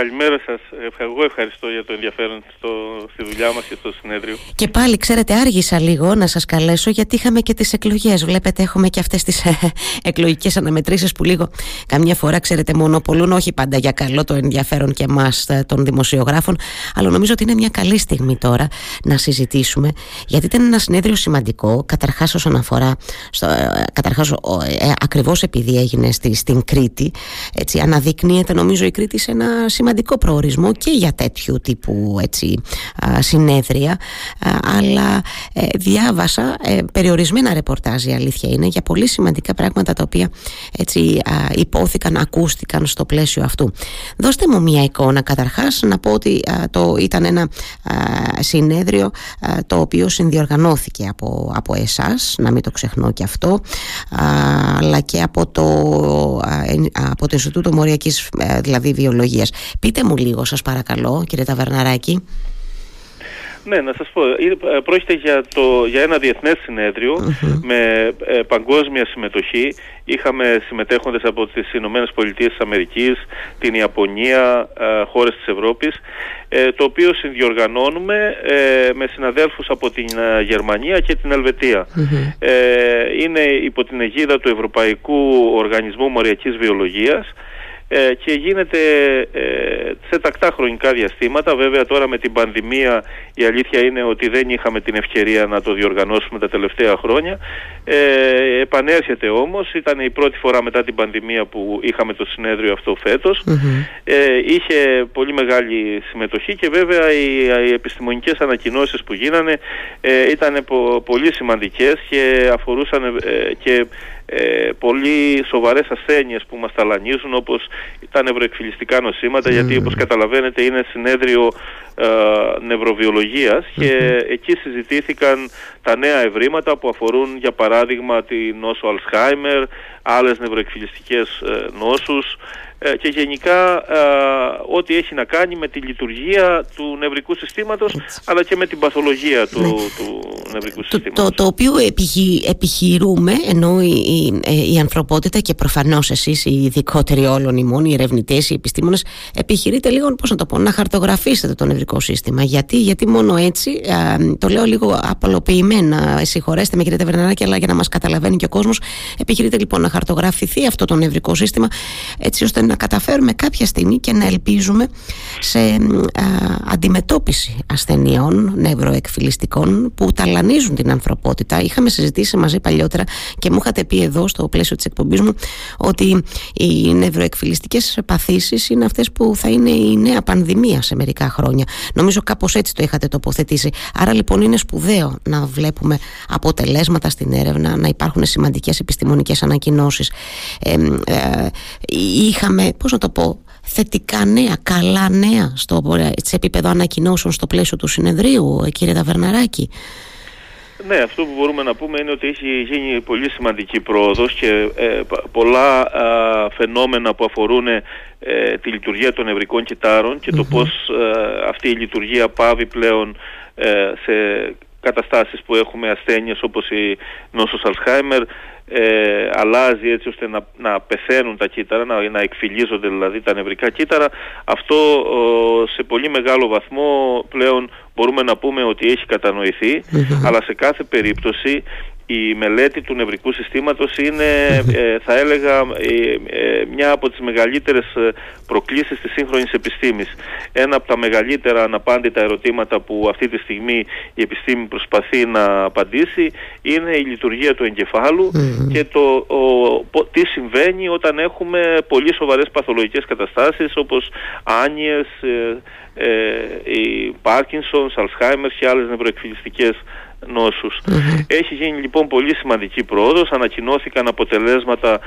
Καλημέρα σας. Εγώ ευχαριστώ για το ενδιαφέρον στο, στη δουλειά μας και στο συνέδριο. Και πάλι, ξέρετε, άργησα λίγο να σας καλέσω γιατί είχαμε και τις εκλογές. Βλέπετε, έχουμε και αυτές τις ε, εκλογικές αναμετρήσεις που λίγο καμιά φορά, ξέρετε, μονοπολούν όχι πάντα για καλό το ενδιαφέρον και εμάς ε, των δημοσιογράφων, αλλά νομίζω ότι είναι μια καλή στιγμή τώρα να συζητήσουμε, γιατί ήταν ένα συνέδριο σημαντικό, καταρχάς όσον αφορά, στο, ε, καταρχάς ακριβώς επειδή έγινε στη, στην Κρήτη, έτσι, αναδεικνύεται νομίζω η Κρήτη σε ένα σημαντικό σημαντικό προορισμό και για τέτοιου τύπου έτσι, συνέδρια αλλά ε, διάβασα ε, περιορισμένα ρεπορτάζ η αλήθεια είναι για πολύ σημαντικά πράγματα τα οποία έτσι υπόθηκαν, ακούστηκαν στο πλαίσιο αυτού. Δώστε μου μια εικόνα καταρχάς να πω ότι το ήταν ένα συνέδριο το οποίο συνδιοργανώθηκε από, από εσάς, να μην το ξεχνώ και αυτό αλλά και από το, από το Ινστιτούτο Μοριακής ε, δηλαδή Βιολογίας Πείτε μου λίγο σας παρακαλώ κύριε Ταβερναράκη. Ναι, να σας πω, ε, πρόκειται για, το, για ένα διεθνές με ε, παγκόσμια συμμετοχή. Είχαμε συμμετέχοντες από τις Ηνωμένες Πολιτείες της Αμερικής, την Ιαπωνία, ε, χώρες της Ευρώπης, ε, το οποίο συνδιοργανώνουμε με συναδέλφους από την Γερμανία και την ελβετια είναι υπό την αιγίδα του Ευρωπαϊκού Οργανισμού Μοριακής Βιολογίας ε, και γίνεται ε, σε τακτά χρονικά διαστήματα. Βέβαια τώρα με την πανδημία η αλήθεια είναι ότι δεν είχαμε την ευκαιρία να το διοργανώσουμε τα τελευταία χρόνια. Ε, επανέρχεται όμως, ήταν η πρώτη φορά μετά την πανδημία που είχαμε το συνέδριο αυτό Ε, είχε πολύ μεγάλη συμμετοχή και βέβαια οι, οι επιστημονικές ανακοινώσεις που γίνανε ε, ήταν πολύ σημαντικές και αφορούσαν ε, και ε, πολύ σοβαρές ασθένειες που μας ταλανίζουν όπως τα νευροεκφυλιστικά νοσήματα γιατί όπως καταλαβαίνετε είναι συνέδριο ε, νευροβιολογίας και εκεί συζητήθηκαν τα νέα ευρήματα που αφορούν για παράδειγμα τη νόσο Αλσχάιμερ, άλλες νευροεκφυλιστικές ε, νόσους. ε, και γενικά ε, ό,τι έχει να κάνει με τη λειτουργία του νευρικού συστήματος αλλά και με την παθολογία του, ναι. του νευρικού συστήματος. Το, το, οποίο επιχειρούμε ενώ η, η, η, ανθρωπότητα και προφανώς εσείς οι ειδικότεροι όλων ημών, οι ερευνητές, οι επιστήμονες επιχειρείτε λίγο πώς να το πω, να χαρτογραφήσετε το νευρικό σύστημα. Γιατί, γιατί μόνο έτσι, το λέω λίγο απολοποιημένα, συγχωρέστε με κύριε Τεβερναράκη αλλά για να μας καταλαβαίνει και ο κόσμος, επιχειρείτε λοιπόν να χαρτογραφηθεί αυτό το νευρικό σύστημα έτσι ώστε να καταφέρουμε κάποια στιγμή και να ελπίζουμε σε αντιμετώπιση ασθενειών νευροεκφυλιστικών που ταλανίζουν την ανθρωπότητα. Είχαμε συζητήσει μαζί παλιότερα και μου είχατε πει εδώ στο πλαίσιο της εκπομπής μου ότι οι νευροεκφυλιστικές παθήσεις είναι αυτές που θα είναι η νέα πανδημία σε μερικά χρόνια. Νομίζω κάπως έτσι το είχατε τοποθετήσει. Άρα λοιπόν είναι σπουδαίο να βλέπουμε αποτελέσματα στην έρευνα, να υπάρχουν σημαντικές επιστημονικές ανακοινώσεις. Ε, ε, είχαμε με, πώς να το πω, θετικά νέα, καλά νέα στο σε επίπεδο ανακοινώσεων στο πλαίσιο του συνεδρίου, ε, κύριε Ταβερναράκη. Ναι, αυτό που μπορούμε να πούμε είναι ότι έχει γίνει πολύ σημαντική πρόοδος και ε, πολλά φαινόμενα που αφορούν ε, τη λειτουργία των νευρικών κυτάρων και το πώς αυτή η λειτουργία πάβει πλέον σε καταστάσεις που έχουμε ασθένειες όπως η νόσος Αλσχάιμερ ε, αλλάζει έτσι ώστε να, να πεθαίνουν τα κύτταρα, να, να εκφυλίζονται δηλαδή τα νευρικά κύτταρα. Αυτό σε πολύ μεγάλο βαθμό πλέον μπορούμε να πούμε ότι έχει αλλά σε κάθε περίπτωση η μελέτη του νευρικού συστήματος είναι ε, θα έλεγα ε, ε, μια από τις μεγαλύτερες προκλήσεις της σύγχρονης επιστήμης. Ένα από τα μεγαλύτερα αναπάντητα ερωτήματα που αυτή τη στιγμή η επιστήμη προσπαθεί να απαντήσει είναι η λειτουργία του εγκεφάλου και το τι συμβαίνει όταν έχουμε πολύ σοβαρές παθολογικές καταστάσεις όπως άνοιες, οι Πάρκινσονς, Αλσχάιμερ και άλλες νευροεκφυλιστικές νοσους Έχει γίνει λοιπόν πολύ σημαντική πρόοδος, ανακοινώθηκαν αποτελέσματα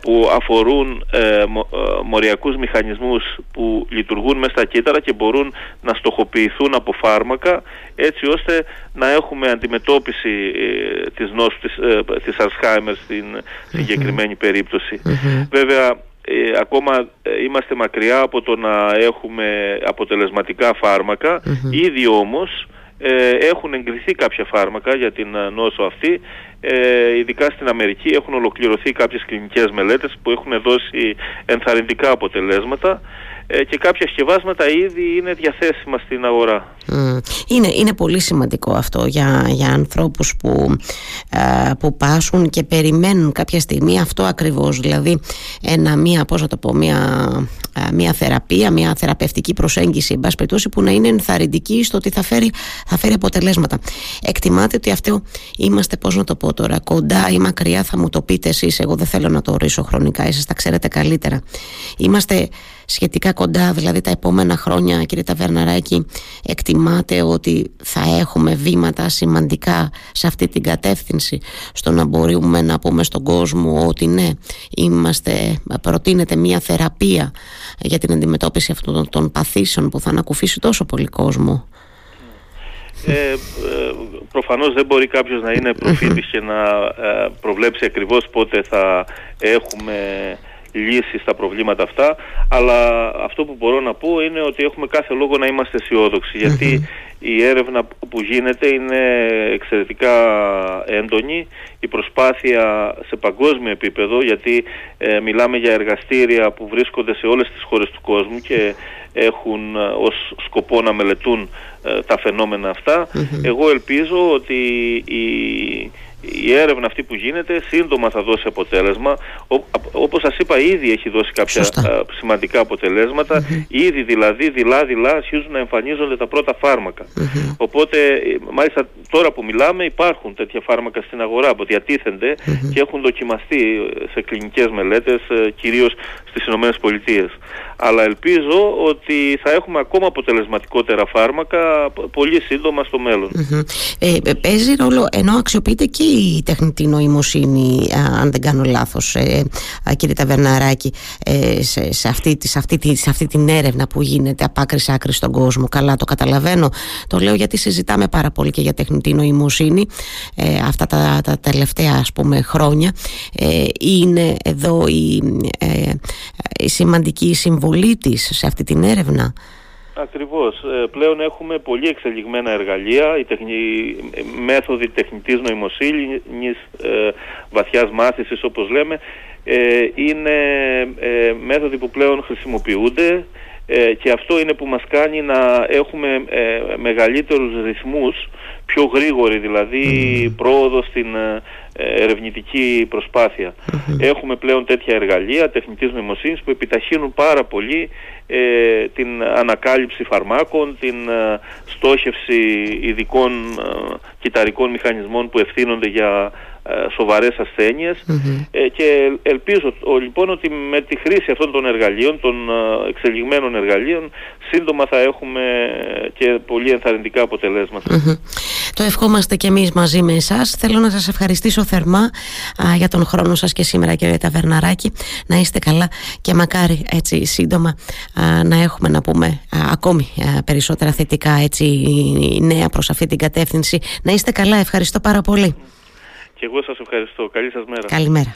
που αφορούν ε, μο, ε, μοριακούς μηχανισμούς που λειτουργούν μέσα στα κύτταρα και μπορούν να στοχοποιηθούν από φάρμακα έτσι ώστε να έχουμε αντιμετώπιση ε, της νόσου της, ε, της Alzheimer στην συγκεκριμένη περίπτωση. Βέβαια ακόμα είμαστε μακριά από το να έχουμε αποτελεσματικά ήδη όμως ε, έχουν εγκριθεί κάποια φάρμακα για την ε, νόσο αυτή ε, ειδικά στην Αμερική έχουν ολοκληρωθεί κάποιες κλινικές μελέτες που έχουν δώσει ενθαρρυντικά αποτελέσματα ε, και κάποια σκευάσματα ήδη είναι διαθέσιμα στην αγορά. Είναι, είναι πολύ σημαντικό αυτό για, για ανθρώπους που, ε, που πάσουν και περιμένουν κάποια στιγμή αυτό ακριβώς δηλαδή ένα, μία, πώς το πω, μία, ε, μία θεραπεία, μία θεραπευτική προσέγγιση εν πάση που να είναι ενθαρρυντική στο ότι θα φέρει, θα φέρει αποτελέσματα. Εκτιμάτε ότι αυτό είμαστε, πώς να το πω τώρα, κοντά ή μακριά θα μου το πείτε εσείς, εγώ δεν θέλω να το ορίσω χρονικά, εσείς τα ξέρετε καλύτερα. Είμαστε σχετικά κοντά, δηλαδή τα επόμενα χρόνια κύριε Ταβερναράκη εκτιμάτε ότι θα έχουμε βήματα σημαντικά σε αυτή την κατεύθυνση στο να μπορούμε να πούμε στον κόσμο ότι ναι είμαστε, προτείνεται μια θεραπεία για την αντιμετώπιση αυτών των, των παθήσεων που θα ανακουφίσει τόσο πολύ κόσμο. Ε, ε, προφανώς δεν μπορεί κάποιος να είναι προφήτης και να ε, προβλέψει ακριβώς πότε θα έχουμε λύσεις στα προβλήματα αυτά αλλά αυτό που μπορώ να πω είναι ότι έχουμε κάθε λόγο να είμαστε αισιόδοξοι γιατί η έρευνα που γίνεται είναι εξαιρετικά έντονη. Η προσπάθεια σε παγκόσμιο επίπεδο γιατί ε, μιλάμε για εργαστήρια που βρίσκονται σε όλες τις χώρες του κόσμου και έχουν ε, ως σκοπό να μελετούν ε, τα φαινόμενα εγώ ελπίζω ότι η η έρευνα αυτή που γίνεται σύντομα θα δώσει αποτέλεσμα. Όπω όπως σας είπα ήδη έχει δώσει κάποια σημαντικά Ήδη δηλαδή δειλά-δειλά αρχίζουν να εμφανίζονται τα πρώτα Οπότε μάλιστα τώρα που μιλάμε υπάρχουν τέτοια φάρμακα στην αγορά που διατίθενται και έχουν δοκιμαστεί σε κλινικές μελέτες ε, κυρίως στις Ηνωμένες Πολιτείες. Αλλά ελπίζω ότι θα έχουμε ακόμα αποτελεσματικότερα φάρμακα πολύ σύντομα στο μέλλον. Ε, παίζει ρόλο ενώ αξιοποιείται και η τεχνητή νοημοσύνη αν δεν κάνω λάθος ε, κύριε Ταβερναράκη ε, σε, σε, αυτή, σε, αυτή, σε αυτή την έρευνα που γίνεται από άκρη σε άκρη στον κόσμο καλά το καταλαβαίνω το λέω γιατί συζητάμε πάρα πολύ και για τεχνητή νοημοσύνη ε, αυτά τα, τα τελευταία ας πούμε χρόνια ε, είναι εδώ η, ε, η σημαντική συμβολή της σε αυτή την έρευνα Ακριβώς. Ε, πλέον έχουμε πολύ εξελιγμένα εργαλεία, οι, τεχνη... μέθοδοι τεχνητής νοημοσύνης, ε, βαθιάς μάθησης όπως λέμε, ε, είναι ε, μέθοδοι που πλέον χρησιμοποιούνται ε, και αυτό είναι που μας κάνει να έχουμε ε, μεγαλύτερους ρυθμούς, πιο γρήγορη δηλαδή πρόοδο στην ερευνητική Έχουμε πλέον τέτοια εργαλεία τεχνητής νοημοσύνης που επιταχύνουν πάρα πολύ ε, την ανακάλυψη φαρμάκων, την ε, στόχευση ειδικών ε, κυταρικών μηχανισμών που ευθύνονται για ε, σοβαρές ε, και ελπίζω λοιπόν ότι με τη χρήση αυτών των εργαλείων, των ε, εξελιγμένων εργαλείων σύντομα θα έχουμε και πολύ ενθαρρυντικά Το ευχόμαστε και εμείς μαζί με εσάς. Θέλω να σας ευχαριστήσω θερμά για τον χρόνο σας και σήμερα κύριε Ταβερναράκη. Να είστε καλά και μακάρι έτσι σύντομα να έχουμε να πούμε ακόμη περισσότερα θετικά έτσι νέα προς αυτή την κατεύθυνση. Να είστε καλά. Ευχαριστώ πάρα πολύ. Και εγώ σας ευχαριστώ. Καλή σας μέρα. Καλημέρα.